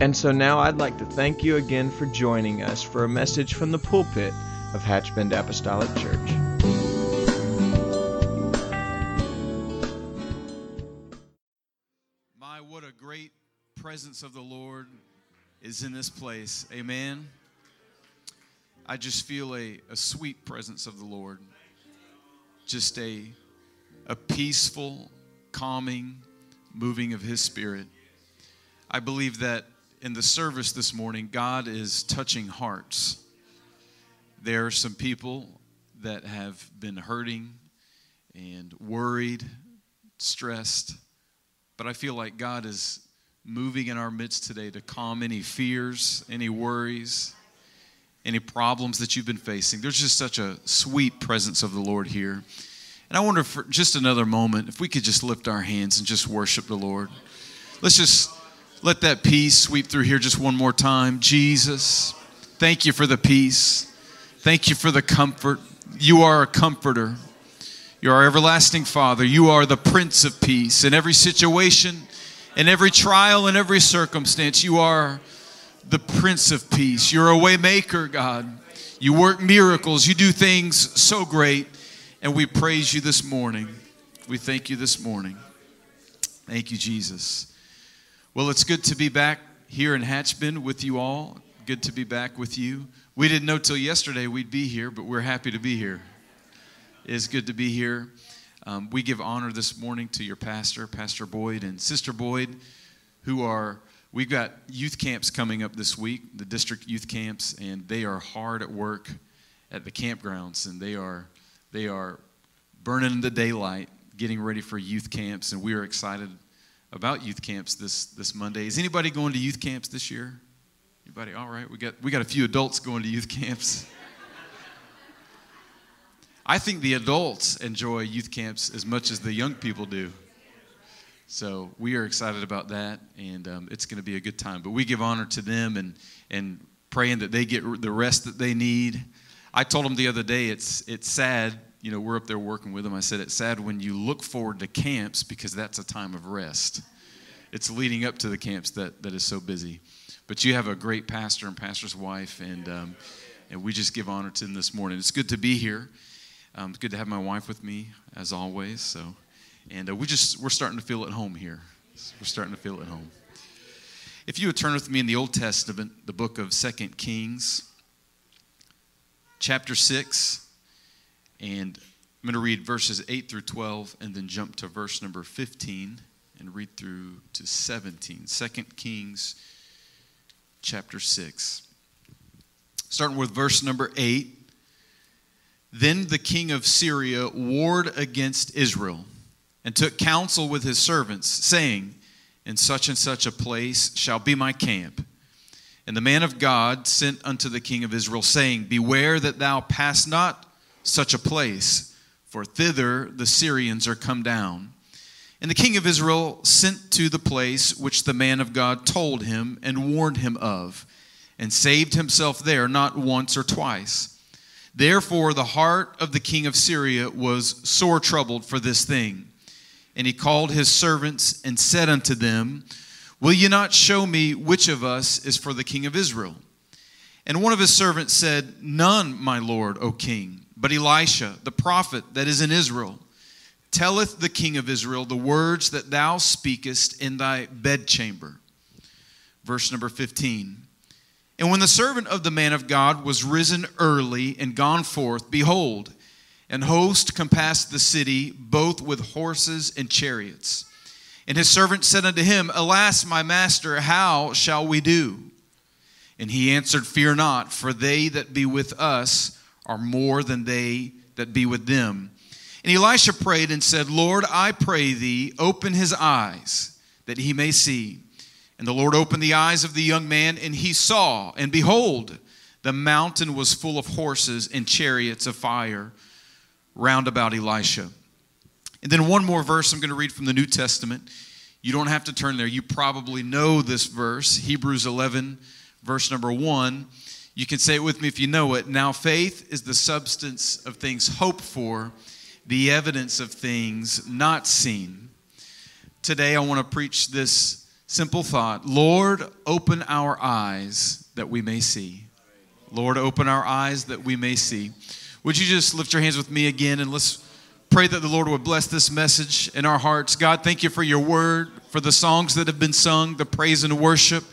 And so now I'd like to thank you again for joining us for a message from the pulpit of Hatchbend Apostolic Church. My, what a great presence of the Lord is in this place. Amen. I just feel a, a sweet presence of the Lord. Just a, a peaceful, calming, moving of His Spirit. I believe that in the service this morning, God is touching hearts. There are some people that have been hurting and worried, stressed, but I feel like God is moving in our midst today to calm any fears, any worries, any problems that you've been facing. There's just such a sweet presence of the Lord here. And I wonder for just another moment if we could just lift our hands and just worship the Lord. Let's just let that peace sweep through here just one more time. Jesus, thank you for the peace. Thank you for the comfort. You are a comforter. You are our everlasting Father. You are the Prince of Peace. In every situation, in every trial, in every circumstance, you are the Prince of Peace. You're a waymaker, God. You work miracles. You do things so great. And we praise you this morning. We thank you this morning. Thank you, Jesus. Well, it's good to be back here in Hatchbend with you all. Good to be back with you. We didn't know till yesterday we'd be here, but we're happy to be here. It's good to be here. Um, we give honor this morning to your pastor, Pastor Boyd, and Sister Boyd, who are, we've got youth camps coming up this week, the district youth camps, and they are hard at work at the campgrounds, and they are, they are burning in the daylight, getting ready for youth camps, and we are excited about youth camps this, this Monday. Is anybody going to youth camps this year? Anybody? All right, we got, we got a few adults going to youth camps. I think the adults enjoy youth camps as much as the young people do. So we are excited about that, and um, it's going to be a good time. But we give honor to them and, and praying that they get the rest that they need. I told them the other day, it's, it's sad you know, we're up there working with them. I said, it's sad when you look forward to camps because that's a time of rest. It's leading up to the camps that, that is so busy. But you have a great pastor and pastor's wife, and, um, and we just give honor to them this morning. It's good to be here. Um, it's good to have my wife with me, as always. So, and uh, we just, we're starting to feel at home here. We're starting to feel at home. If you would turn with me in the Old Testament, the book of Second Kings, chapter 6. And I'm going to read verses 8 through 12 and then jump to verse number 15 and read through to 17. 2 Kings chapter 6. Starting with verse number 8. Then the king of Syria warred against Israel and took counsel with his servants, saying, In such and such a place shall be my camp. And the man of God sent unto the king of Israel, saying, Beware that thou pass not such a place, for thither the Syrians are come down. And the king of Israel sent to the place which the man of God told him and warned him of, and saved himself there not once or twice. Therefore, the heart of the king of Syria was sore troubled for this thing. And he called his servants and said unto them, Will ye not show me which of us is for the king of Israel? And one of his servants said, None, my lord, O king. But Elisha, the prophet that is in Israel, telleth the king of Israel the words that thou speakest in thy bedchamber. Verse number 15. And when the servant of the man of God was risen early and gone forth, behold, an host compassed the city, both with horses and chariots. And his servant said unto him, Alas, my master, how shall we do? And he answered, Fear not, for they that be with us are more than they that be with them. And Elisha prayed and said, Lord, I pray thee, open his eyes that he may see. And the Lord opened the eyes of the young man, and he saw, and behold, the mountain was full of horses and chariots of fire round about Elisha. And then one more verse I'm going to read from the New Testament. You don't have to turn there. You probably know this verse, Hebrews 11, verse number 1. You can say it with me if you know it. Now, faith is the substance of things hoped for, the evidence of things not seen. Today, I want to preach this simple thought Lord, open our eyes that we may see. Lord, open our eyes that we may see. Would you just lift your hands with me again and let's pray that the Lord would bless this message in our hearts. God, thank you for your word, for the songs that have been sung, the praise and worship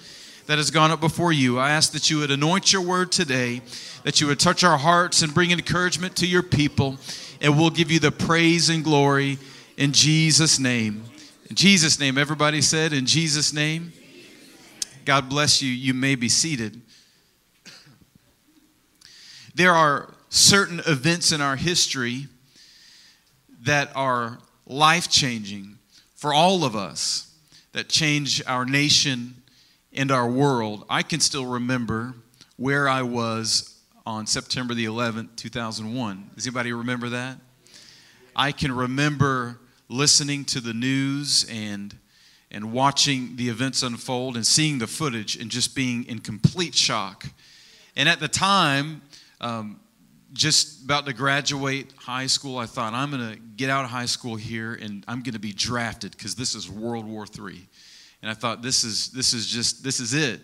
that has gone up before you. I ask that you would anoint your word today, that you would touch our hearts and bring encouragement to your people, and we'll give you the praise and glory in Jesus' name. In Jesus' name, everybody said, in Jesus' name. God bless you. You may be seated. There are certain events in our history that are life changing for all of us, that change our nation and our world. I can still remember where I was on September the 11th, 2001. Does anybody remember that? I can remember listening to the news and and watching the events unfold and seeing the footage and just being in complete shock. And at the time, um, just about to graduate high school, I thought I'm going to get out of high school here and I'm going to be drafted because this is World War III. And I thought this is this is just this is it,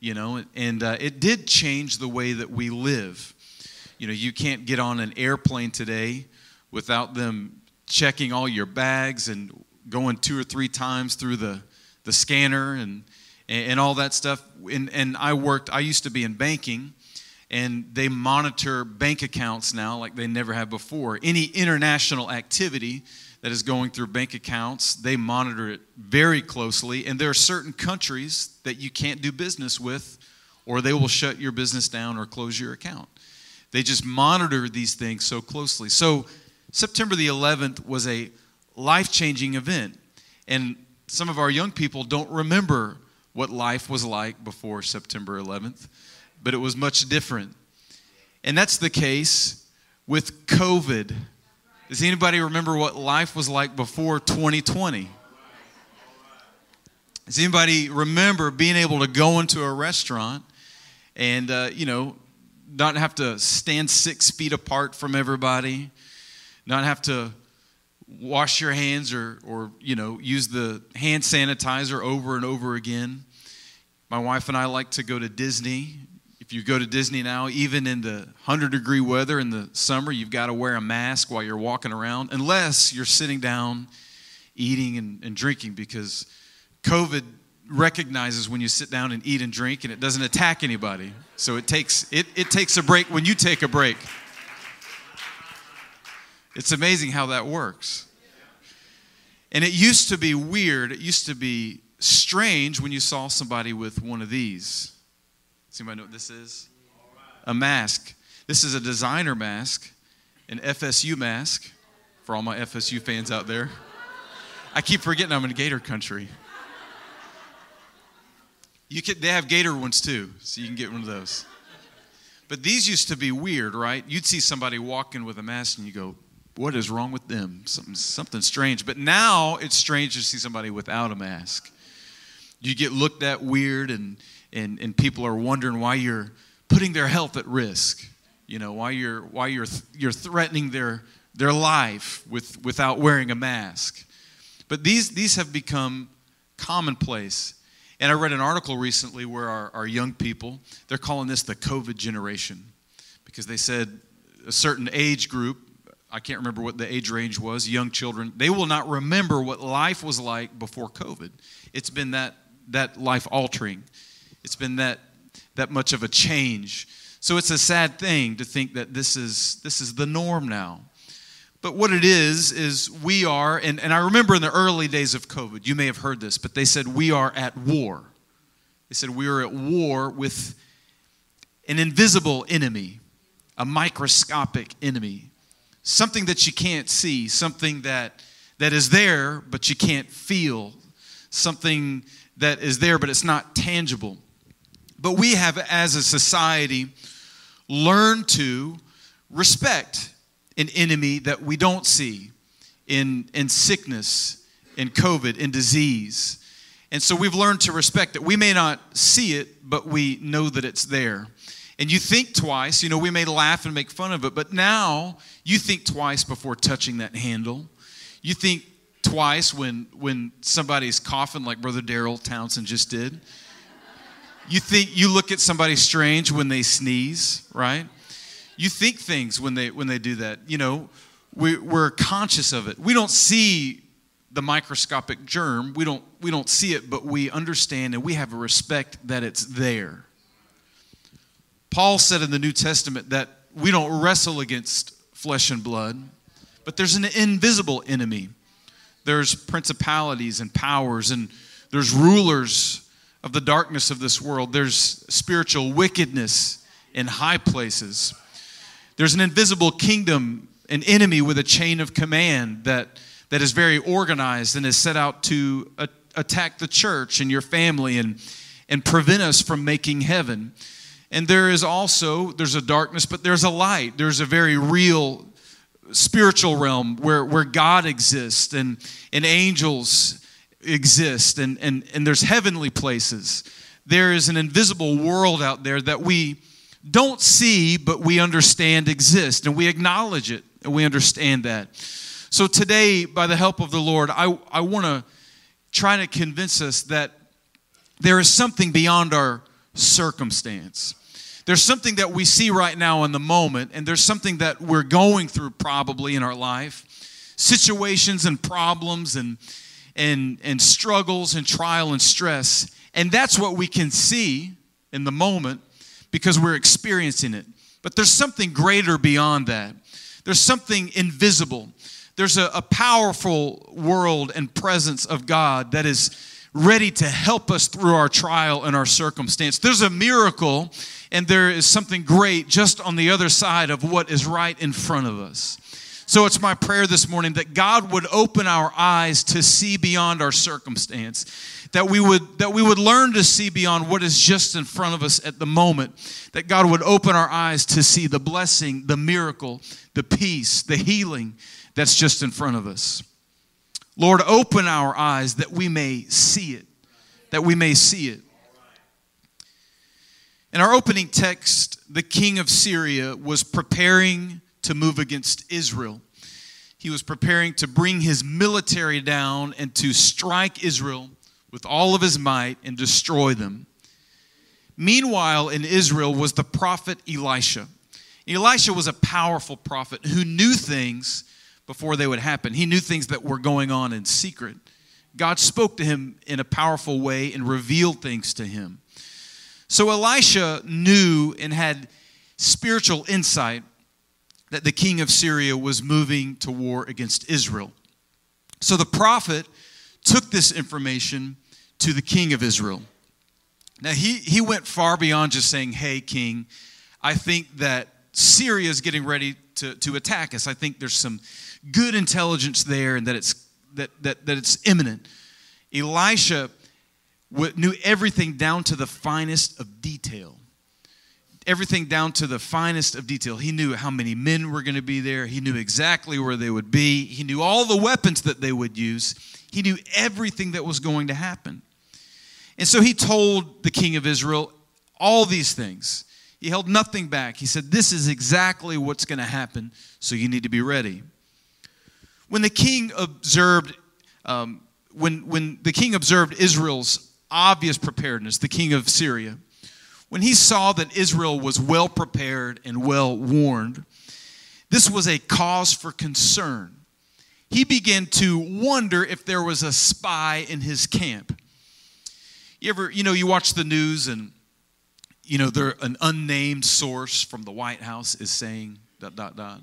you know. And uh, it did change the way that we live. You know, you can't get on an airplane today without them checking all your bags and going two or three times through the the scanner and and all that stuff. And and I worked. I used to be in banking and they monitor bank accounts now like they never have before. Any international activity that is going through bank accounts, they monitor it very closely. And there are certain countries that you can't do business with, or they will shut your business down or close your account. They just monitor these things so closely. So, September the 11th was a life changing event. And some of our young people don't remember what life was like before September 11th but it was much different. And that's the case with COVID. Does anybody remember what life was like before 2020? Does anybody remember being able to go into a restaurant and, uh, you know, not have to stand six feet apart from everybody, not have to wash your hands or, or you know, use the hand sanitizer over and over again? My wife and I like to go to Disney you go to Disney now, even in the 100 degree weather in the summer, you've got to wear a mask while you're walking around, unless you're sitting down eating and, and drinking, because COVID recognizes when you sit down and eat and drink and it doesn't attack anybody. So it takes, it, it takes a break when you take a break. It's amazing how that works. And it used to be weird, it used to be strange when you saw somebody with one of these. Does anybody know what this is? A mask. This is a designer mask, an FSU mask for all my FSU fans out there. I keep forgetting I'm in Gator country. You can, they have Gator ones too, so you can get one of those. But these used to be weird, right? You'd see somebody walking with a mask and you go, what is wrong with them? Something, something strange. But now it's strange to see somebody without a mask. You get looked at weird and and, and people are wondering why you're putting their health at risk, you know, why you're, why you're, you're threatening their, their life with, without wearing a mask. But these, these have become commonplace. And I read an article recently where our, our young people, they're calling this the COVID generation because they said a certain age group, I can't remember what the age range was, young children, they will not remember what life was like before COVID. It's been that, that life altering. It's been that, that much of a change. So it's a sad thing to think that this is, this is the norm now. But what it is, is we are, and, and I remember in the early days of COVID, you may have heard this, but they said we are at war. They said we are at war with an invisible enemy, a microscopic enemy, something that you can't see, something that, that is there, but you can't feel, something that is there, but it's not tangible. But we have, as a society, learned to respect an enemy that we don't see in, in sickness, in COVID, in disease. And so we've learned to respect it. We may not see it, but we know that it's there. And you think twice, you know, we may laugh and make fun of it, but now you think twice before touching that handle. You think twice when when somebody's coughing like Brother Daryl Townsend just did. You think you look at somebody strange when they sneeze, right? You think things when they when they do that. You know, we, we're conscious of it. We don't see the microscopic germ. We don't we don't see it, but we understand and we have a respect that it's there. Paul said in the New Testament that we don't wrestle against flesh and blood, but there's an invisible enemy there's principalities and powers, and there's rulers of the darkness of this world. There's spiritual wickedness in high places. There's an invisible kingdom, an enemy with a chain of command that, that is very organized and is set out to a, attack the church and your family and, and prevent us from making heaven. And there is also, there's a darkness, but there's a light. There's a very real spiritual realm where, where God exists and, and angels exist and, and, and there's heavenly places. There is an invisible world out there that we don't see, but we understand exists and we acknowledge it and we understand that. So today, by the help of the Lord, I, I want to try to convince us that there is something beyond our circumstance. There's something that we see right now in the moment, and there's something that we're going through probably in our life situations and problems and, and, and struggles and trial and stress. And that's what we can see in the moment because we're experiencing it. But there's something greater beyond that. There's something invisible. There's a, a powerful world and presence of God that is ready to help us through our trial and our circumstance. There's a miracle and there is something great just on the other side of what is right in front of us. So it's my prayer this morning that God would open our eyes to see beyond our circumstance, that we would that we would learn to see beyond what is just in front of us at the moment, that God would open our eyes to see the blessing, the miracle, the peace, the healing that's just in front of us. Lord, open our eyes that we may see it, that we may see it. In our opening text, the king of Syria was preparing to move against Israel. He was preparing to bring his military down and to strike Israel with all of his might and destroy them. Meanwhile, in Israel was the prophet Elisha. Elisha was a powerful prophet who knew things before they would happen. He knew things that were going on in secret. God spoke to him in a powerful way and revealed things to him. So Elisha knew and had spiritual insight that the king of Syria was moving to war against Israel. So the prophet took this information to the king of Israel. Now, he, he went far beyond just saying, Hey, king, I think that Syria is getting ready to, to attack us. I think there's some good intelligence there and that it's, that, that, that it's imminent. Elisha knew everything down to the finest of detail. Everything down to the finest of detail. He knew how many men were going to be there. He knew exactly where they would be. He knew all the weapons that they would use. He knew everything that was going to happen. And so he told the king of Israel all these things. He held nothing back. He said, This is exactly what's going to happen, so you need to be ready. When the king observed, um, when, when the king observed Israel's obvious preparedness, the king of Syria, when he saw that Israel was well prepared and well warned, this was a cause for concern. He began to wonder if there was a spy in his camp. You ever, you know, you watch the news and, you know, there an unnamed source from the White House is saying dot dot dot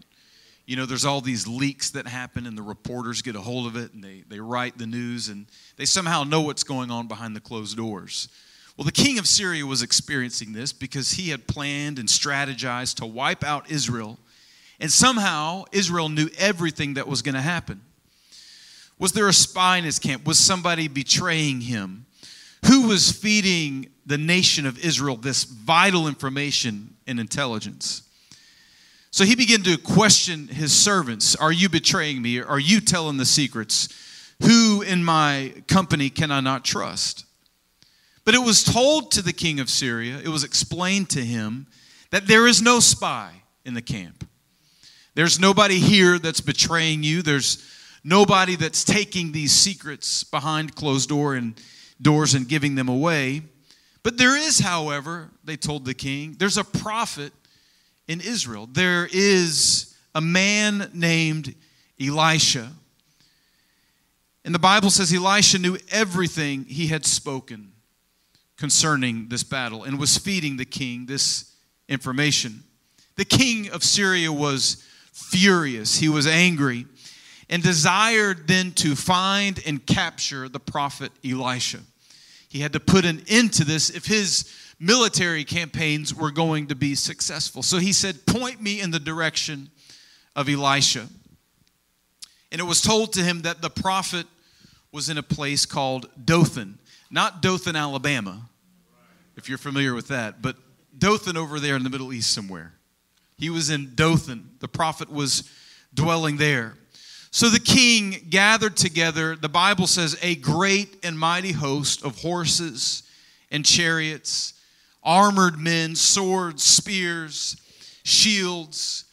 you know, there's all these leaks that happen, and the reporters get a hold of it, and they, they write the news, and they somehow know what's going on behind the closed doors. Well, the king of Syria was experiencing this because he had planned and strategized to wipe out Israel, and somehow Israel knew everything that was going to happen. Was there a spy in his camp? Was somebody betraying him? who was feeding the nation of Israel this vital information and intelligence. So he began to question his servants Are you betraying me? Are you telling the secrets? Who in my company can I not trust? But it was told to the king of Syria, it was explained to him that there is no spy in the camp. There's nobody here that's betraying you. There's nobody that's taking these secrets behind closed door and doors and giving them away. But there is, however, they told the king, there's a prophet in Israel. There is a man named Elisha. And the Bible says Elisha knew everything he had spoken concerning this battle and was feeding the king this information. The king of Syria was furious, he was angry, and desired then to find and capture the prophet Elisha. He had to put an end to this if his military campaigns were going to be successful. So he said, Point me in the direction of Elisha. And it was told to him that the prophet was in a place called Dothan, not Dothan, Alabama, if you're familiar with that, but Dothan over there in the Middle East somewhere. He was in Dothan. The prophet was dwelling there. So the king gathered together, the Bible says, a great and mighty host of horses and chariots, armored men, swords, spears, shields.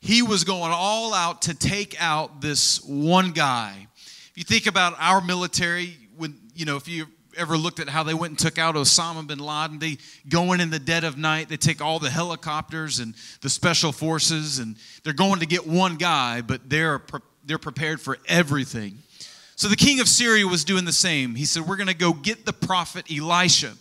He was going all out to take out this one guy. If you think about our military, when you know, if you ever looked at how they went and took out Osama bin Laden, they go in in the dead of night, they take all the helicopters and the special forces, and they're going to get one guy, but they're they're prepared for everything. So the king of Syria was doing the same. He said, We're going to go get the prophet Elisha.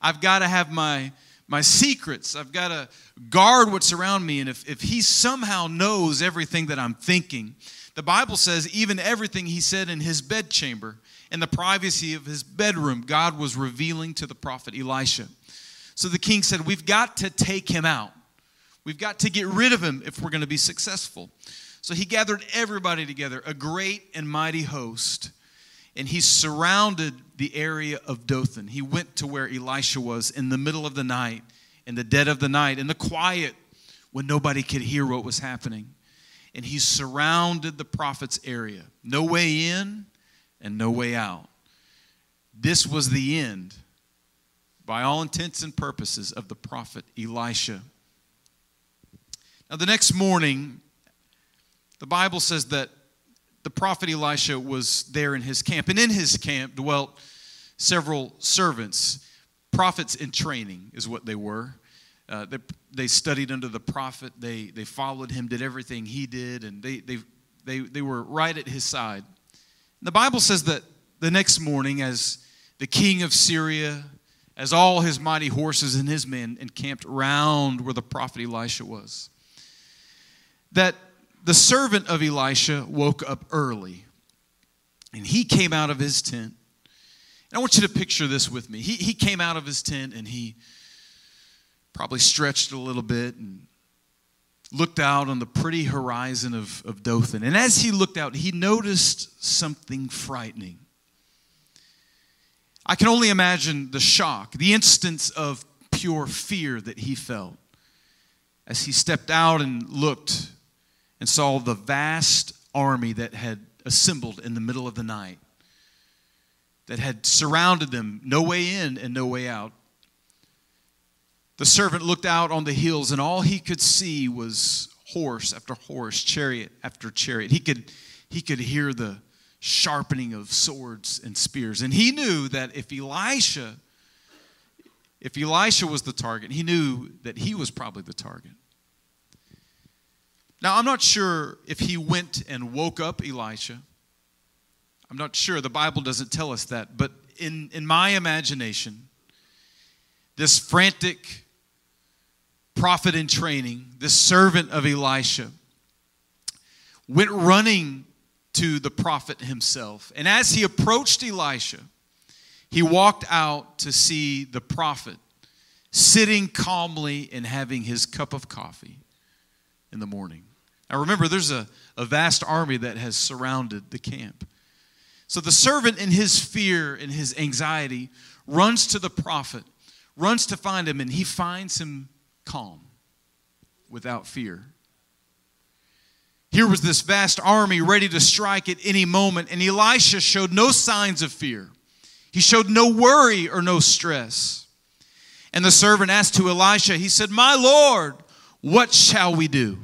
I've got to have my, my secrets. I've got to guard what's around me. And if, if he somehow knows everything that I'm thinking, the Bible says even everything he said in his bedchamber, in the privacy of his bedroom, God was revealing to the prophet Elisha. So the king said, We've got to take him out. We've got to get rid of him if we're going to be successful. So he gathered everybody together, a great and mighty host, and he surrounded the area of Dothan. He went to where Elisha was in the middle of the night, in the dead of the night, in the quiet when nobody could hear what was happening. And he surrounded the prophet's area. No way in and no way out. This was the end, by all intents and purposes, of the prophet Elisha. Now, the next morning, the Bible says that the prophet Elisha was there in his camp, and in his camp dwelt several servants. Prophets in training is what they were. Uh, they, they studied under the prophet, they, they followed him, did everything he did, and they, they, they, they were right at his side. The Bible says that the next morning, as the king of Syria, as all his mighty horses and his men encamped round where the prophet Elisha was, that the servant of Elisha woke up early and he came out of his tent. And I want you to picture this with me. He, he came out of his tent and he probably stretched a little bit and looked out on the pretty horizon of, of Dothan. And as he looked out, he noticed something frightening. I can only imagine the shock, the instance of pure fear that he felt as he stepped out and looked and saw the vast army that had assembled in the middle of the night, that had surrounded them, no way in and no way out. The servant looked out on the hills, and all he could see was horse after horse, chariot after chariot. He could, he could hear the sharpening of swords and spears. And he knew that if Elisha, if Elisha was the target, he knew that he was probably the target. Now, I'm not sure if he went and woke up Elisha. I'm not sure. The Bible doesn't tell us that. But in, in my imagination, this frantic prophet in training, this servant of Elisha, went running to the prophet himself. And as he approached Elisha, he walked out to see the prophet sitting calmly and having his cup of coffee in the morning. Now remember, there's a, a vast army that has surrounded the camp. So the servant, in his fear and his anxiety, runs to the prophet, runs to find him, and he finds him calm, without fear. Here was this vast army ready to strike at any moment, and Elisha showed no signs of fear. He showed no worry or no stress. And the servant asked to Elisha, he said, My Lord, what shall we do?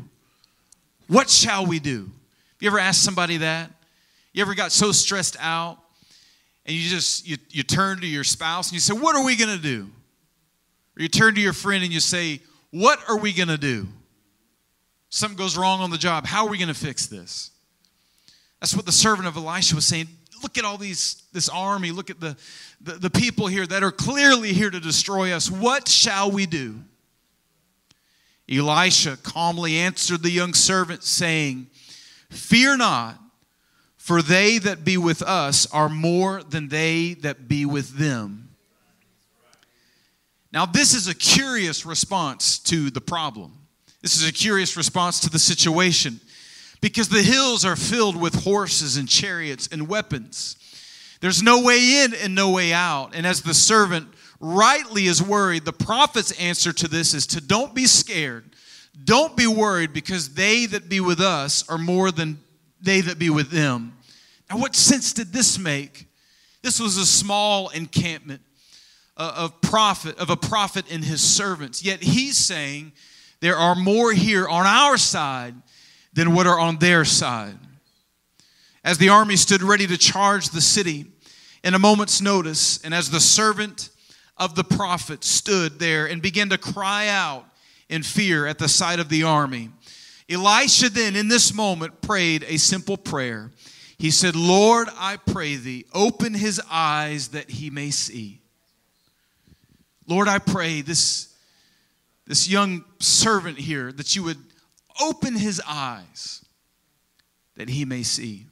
What shall we do? You ever asked somebody that? You ever got so stressed out and you just you, you turn to your spouse and you say, What are we gonna do? Or you turn to your friend and you say, What are we gonna do? Something goes wrong on the job. How are we gonna fix this? That's what the servant of Elisha was saying. Look at all these this army, look at the, the, the people here that are clearly here to destroy us. What shall we do? Elisha calmly answered the young servant, saying, Fear not for they that be with us are more than they that be with them. Now, this is a curious response to the problem. This is a curious response to the situation because the hills are filled with horses and chariots and weapons. There's no way in and no way out. And as the servant rightly is worried, the prophet's answer to this is to don't be scared. Don't be worried because they that be with us are more than they that be with them. Now, what sense did this make? This was a small encampment of prophet of a prophet and his servants. Yet he's saying there are more here on our side than what are on their side. As the army stood ready to charge the city in a moment's notice, and as the servant of the prophet stood there and began to cry out in fear at the sight of the army, Elisha then, in this moment, prayed a simple prayer. He said, Lord, I pray thee, open his eyes that he may see. Lord, I pray this, this young servant here that you would open his eyes that he may see.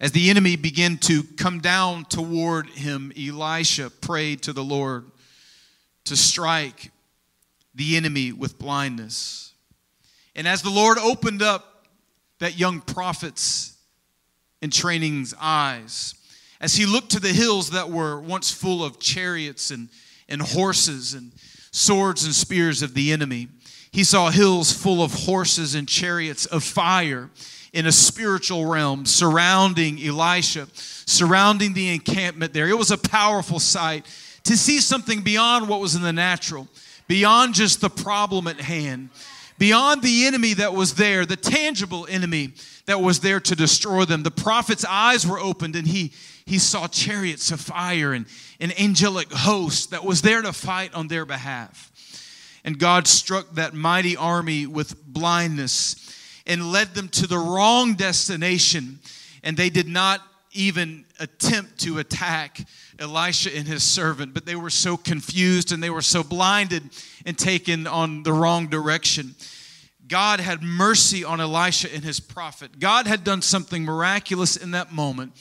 As the enemy began to come down toward him, Elisha prayed to the Lord to strike the enemy with blindness. And as the Lord opened up that young prophet's and training's eyes. As he looked to the hills that were once full of chariots and, and horses and swords and spears of the enemy, he saw hills full of horses and chariots of fire in a spiritual realm surrounding Elisha, surrounding the encampment there. It was a powerful sight to see something beyond what was in the natural, beyond just the problem at hand, beyond the enemy that was there, the tangible enemy that was there to destroy them. The prophet's eyes were opened and he, he saw chariots of fire and an angelic host that was there to fight on their behalf. And God struck that mighty army with blindness and led them to the wrong destination. And they did not even attempt to attack Elisha and his servant, but they were so confused and they were so blinded and taken on the wrong direction. God had mercy on Elisha and his prophet. God had done something miraculous in that moment.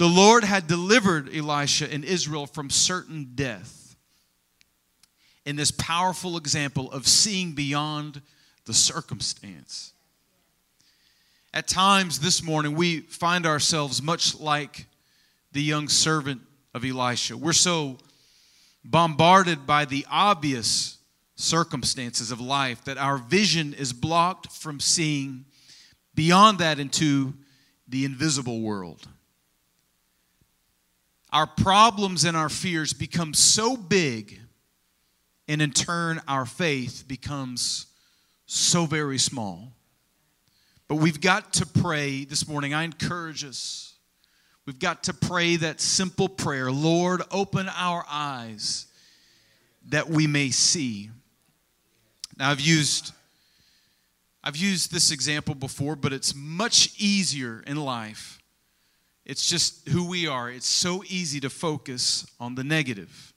The Lord had delivered Elisha and Israel from certain death. In this powerful example of seeing beyond the circumstance. At times this morning, we find ourselves much like the young servant of Elisha. We're so bombarded by the obvious circumstances of life that our vision is blocked from seeing beyond that into the invisible world. Our problems and our fears become so big, and in turn, our faith becomes so very small. But we've got to pray this morning. I encourage us. We've got to pray that simple prayer Lord, open our eyes that we may see. Now, I've used I've used this example before, but it's much easier in life. It's just who we are. It's so easy to focus on the negative.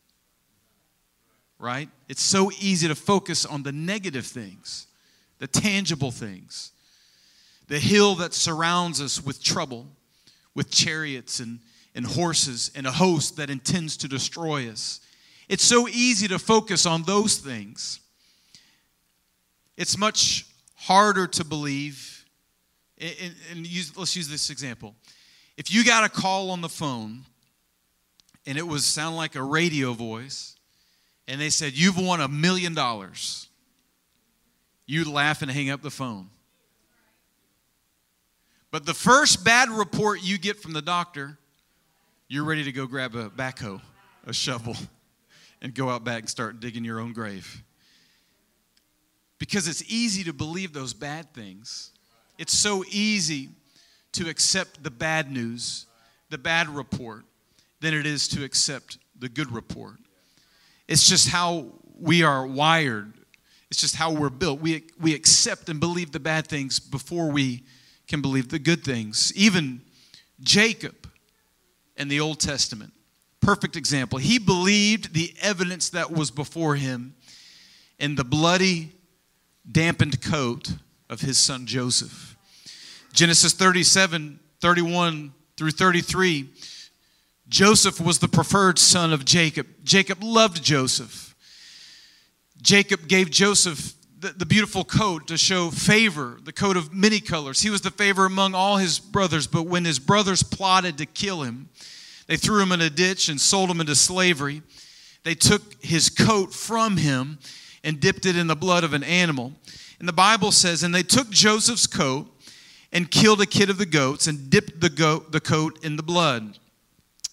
Right? It's so easy to focus on the negative things, the tangible things, the hill that surrounds us with trouble, with chariots and, and horses, and a host that intends to destroy us. It's so easy to focus on those things. It's much harder to believe, and, use, let's use this example. If you got a call on the phone and it was sound like a radio voice and they said you've won a million dollars you'd laugh and hang up the phone. But the first bad report you get from the doctor you're ready to go grab a backhoe a shovel and go out back and start digging your own grave. Because it's easy to believe those bad things. It's so easy to accept the bad news the bad report than it is to accept the good report. It's just how we are wired. It's just how we're built. We, we accept and believe the bad things before we can believe the good things. Even Jacob in the Old Testament, perfect example. He believed the evidence that was before him in the bloody, dampened coat of his son Joseph. Genesis 37, 31 through 33 Joseph was the preferred son of Jacob. Jacob loved Joseph. Jacob gave Joseph the, the, beautiful coat to show favor, the coat of many colors. He was the favor among all his brothers, but when his brothers plotted to kill him, they threw him in a ditch and sold him into slavery. They took his coat from him and dipped it in the blood of an animal. And the Bible says, and they took Joseph's coat and killed a kid of the goats and dipped the, goat, the coat in the blood.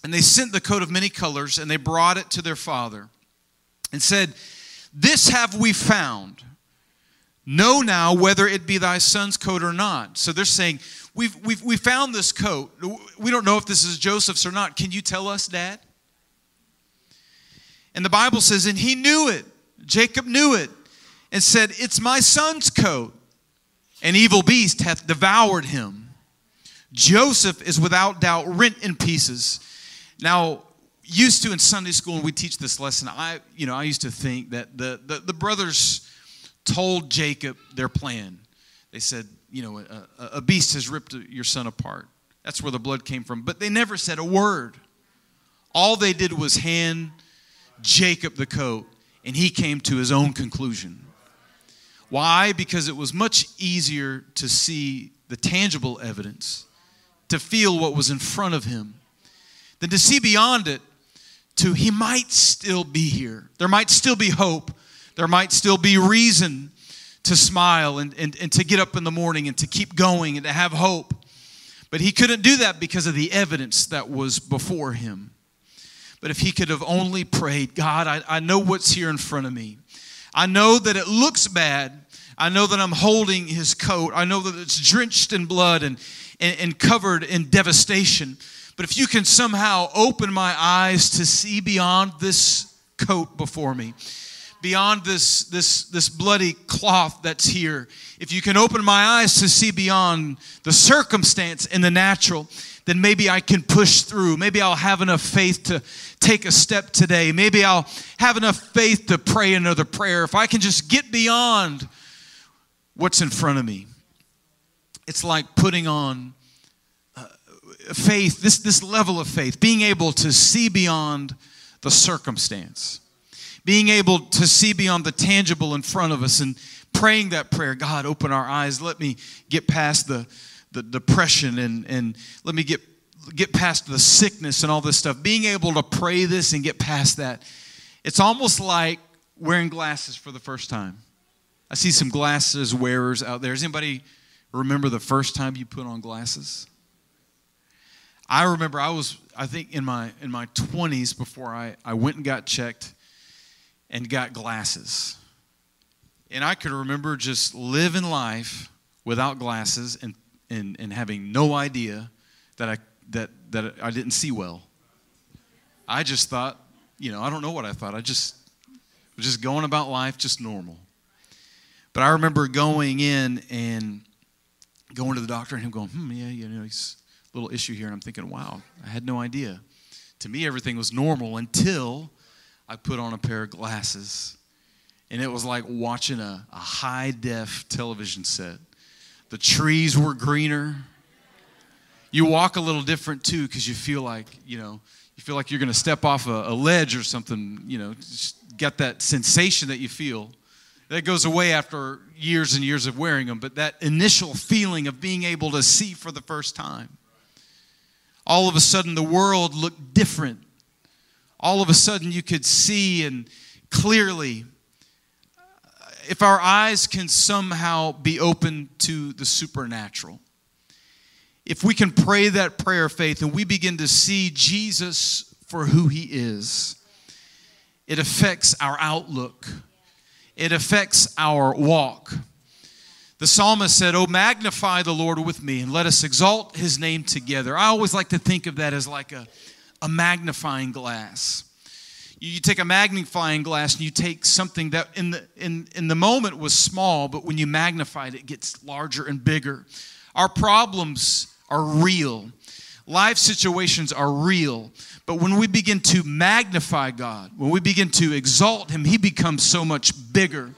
And they sent the coat of many colors, and they brought it to their father and said, This have we found. Know now whether it be thy son's coat or not. So they're saying, We've, we've, we found this coat. We don't know if this is Joseph's or not. Can you tell us, Dad? And the Bible says, And he knew it. Jacob knew it and said, It's my son's coat. An evil beast hath devoured him. Joseph is without doubt rent in pieces now, used to in Sunday school, and we teach this lesson, I, you know, I used to think that the, the, the brothers told Jacob their plan. They said, you know, a, a beast has ripped your son apart. That's where the blood came from. But they never said a word. All they did was hand Jacob the coat, and he came to his own conclusion. Why? Because it was much easier to see the tangible evidence, to feel what was in front of him than to see beyond it to he might still be here. There might still be hope. There might still be reason to smile and, and, and to get up in the morning and to keep going and to have hope. But he couldn't do that because of the evidence that was before him. But if he could have only prayed, God, I, I know what's here in front of me. I know that it looks bad. I know that I'm holding his coat. I know that it's drenched in blood and, and, and covered in devastation. But if you can somehow open my eyes to see beyond this coat before me, beyond this, this, this bloody cloth that's here, if you can open my eyes to see beyond the circumstance in the natural, then maybe I can push through. Maybe I'll have enough faith to take a step today. Maybe I'll have enough faith to pray another prayer. If I can just get beyond what's in front of me, it's like putting on uh, faith, this, this level of faith, being able to see beyond the circumstance, being able to see beyond the tangible in front of us, and praying that prayer God, open our eyes. Let me get past the, the depression and, and let me get, get past the sickness and all this stuff. Being able to pray this and get past that, it's almost like wearing glasses for the first time. I see some glasses wearers out there. Does anybody remember the first time you put on glasses? I remember I was, I think, in my in my 20s before I, I went and got checked and got glasses. And I could remember just living life without glasses and, and, and having no idea that I, that, that I didn't see well. I just thought, you know, I don't know what I thought. I just was just going about life just normal. But I remember going in and going to the doctor and him going, hmm, yeah, you know, he's a little issue here, and I'm thinking, wow, I had no idea. To me, everything was normal until I put on a pair of glasses. And it was like watching a, a high def television set. The trees were greener. You walk a little different too because you feel like, you know, you feel like you're going to step off a, a, ledge or something, you know, just get that sensation that you feel. That goes away after years and years of wearing them, but that initial feeling of being able to see for the first time All of a sudden, the world looked different. All of a sudden, you could see and clearly. If our eyes can somehow be open to the supernatural, if we can pray that prayer of faith and we begin to see Jesus for who he is, it affects our outlook, it affects our walk. The psalmist said, Oh, magnify the Lord with me and let us exalt his name together. I always like to think of that as like a, a magnifying glass. You take a magnifying glass and you take something that in the, in, in the moment was small, but when you magnify it, it gets larger and bigger. Our problems are real. Life situations are real. But when we begin to magnify God, when we begin to exalt Him, He becomes so much bigger.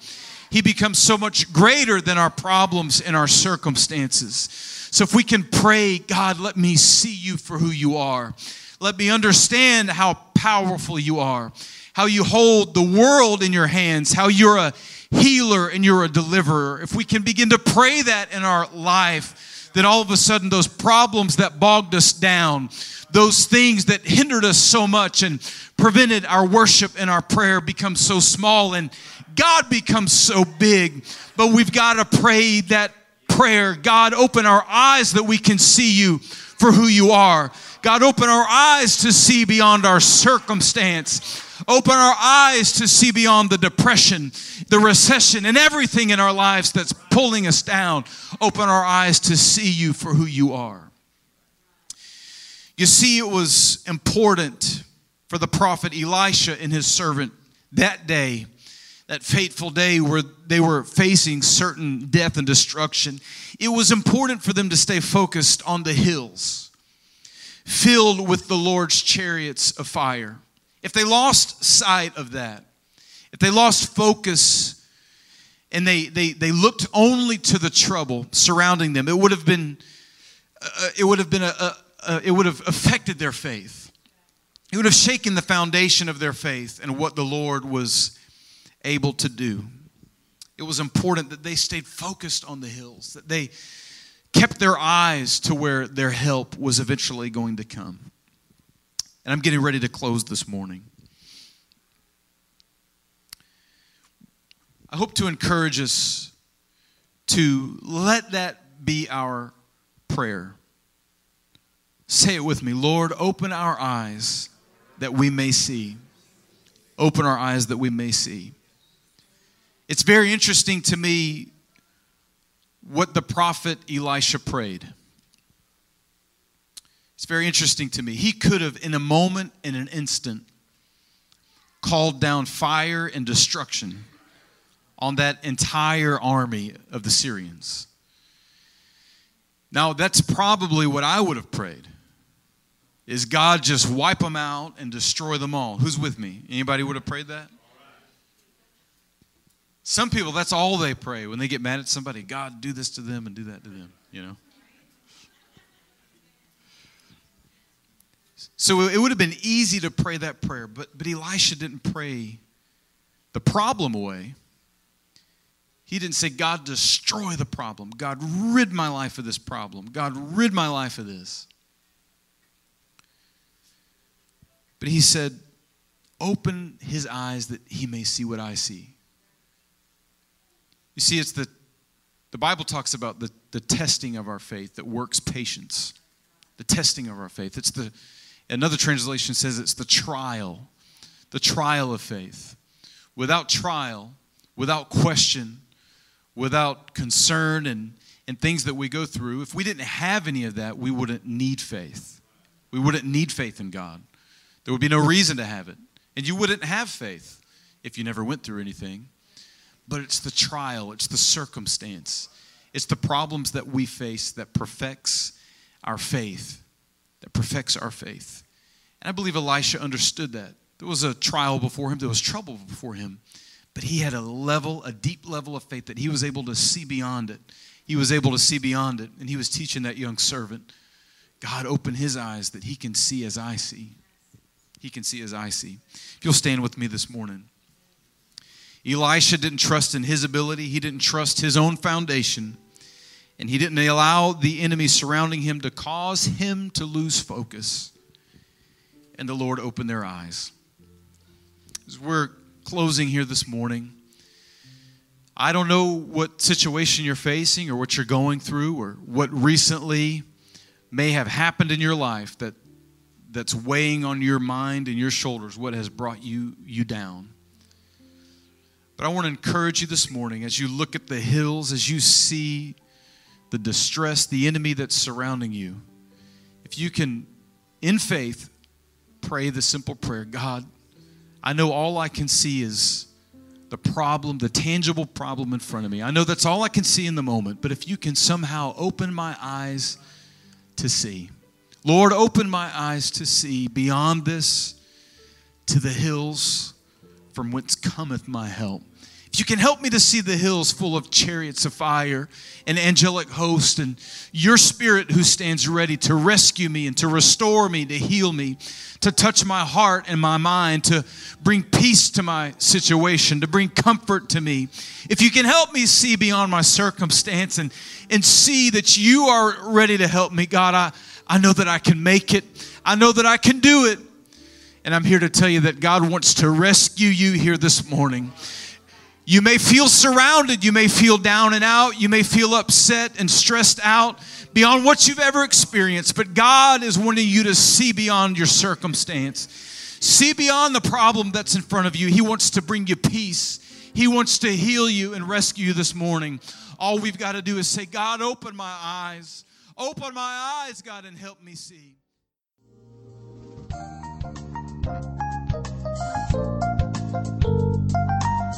He becomes so much greater than our problems and our circumstances. So if we can pray, God, let me see you for who you are. Let me understand how powerful you are, how you hold the world in your hands, how you're a healer and you're a deliverer. If we can begin to pray that in our life, then all of a sudden those problems that bogged us down, those things that hindered us so much and prevented our worship and our prayer become so small and God becomes so big. But we've got to pray that prayer God, open our eyes that we can see you for who you are. God, open our eyes to see beyond our circumstance. Open our eyes to see beyond the depression, the recession, and everything in our lives that's pulling us down. Open our eyes to see you for who you are. You see, it was important for the prophet Elisha and his servant that day that fateful day where they were facing certain death and destruction, it was important for them to stay focused on the hills, filled with the Lord's chariots of fire. If they lost sight of that, if they lost focus and they, they, they looked only to the trouble surrounding them, it would have been, uh, it would have been a, a, a, it would have affected their faith. It would have shaken the foundation of their faith and what the Lord was able to do. It was important that they stayed focused on the hills, that they kept their eyes to where their help was eventually going to come. And I'm getting ready to close this morning. I hope to encourage us to let that be our prayer. Say it with me Lord, open our eyes that we may see. Open our eyes that we may see. It's very interesting to me what the prophet Elisha prayed. It's very interesting to me. He could have, in a moment, in an instant, called down fire and destruction on that entire army of the Syrians. Now, that's probably what I would have prayed. Is God just wipe them out and destroy them all? Who's with me? Anybody would have prayed that? Some people, that's all they pray when they get mad at somebody. God, do this to them and do that to them, you know? So it would have been easy to pray that prayer, but, but Elisha didn't pray the problem away. He didn't say, God, destroy the problem. God, rid my life of this problem. God, rid my life of this. But he said, open his eyes that he may see what I see. You see, it's the, the Bible talks about the, the testing of our faith that works patience. The testing of our faith. It's the, another translation says it's the trial, the trial of faith. Without trial, without question, without concern and, and things that we go through, if we didn't have any of that, we wouldn't need faith. We wouldn't need faith in God. There would be no reason to have it. And you wouldn't have faith if you never went through anything but it's the trial, it's the circumstance, it's the problems that we face that perfects our faith, that perfects our faith. And I believe Elisha understood that. There was a trial before him, there was trouble before him, but he had a level, a deep level of faith that he was able to see beyond it. He was able to see beyond it, and he was teaching that young servant God, open his eyes that he can see as I see. He can see as I see. If you'll stand with me this morning. Elisha didn't trust in his ability, he didn't trust his own foundation. And he didn't allow the enemy surrounding him to cause him to lose focus. And the Lord opened their eyes. As we're closing here this morning, I don't know what situation you're facing or what you're going through or what recently may have happened in your life that that's weighing on your mind and your shoulders, what has brought you you down. But I want to encourage you this morning as you look at the hills, as you see the distress, the enemy that's surrounding you. If you can, in faith, pray the simple prayer God, I know all I can see is the problem, the tangible problem in front of me. I know that's all I can see in the moment, but if you can somehow open my eyes to see, Lord, open my eyes to see beyond this to the hills from whence cometh my help. If you can help me to see the hills full of chariots of fire and angelic host and your spirit who stands ready to rescue me and to restore me, to heal me, to touch my heart and my mind, to bring peace to my situation, to bring comfort to me. If you can help me see beyond my circumstance and, and see that you are ready to help me, God, I, I know that I can make it. I know that I can do it. And I'm here to tell you that God wants to rescue you here this morning. You may feel surrounded. You may feel down and out. You may feel upset and stressed out beyond what you've ever experienced. But God is wanting you to see beyond your circumstance, see beyond the problem that's in front of you. He wants to bring you peace, He wants to heal you and rescue you this morning. All we've got to do is say, God, open my eyes. Open my eyes, God, and help me see.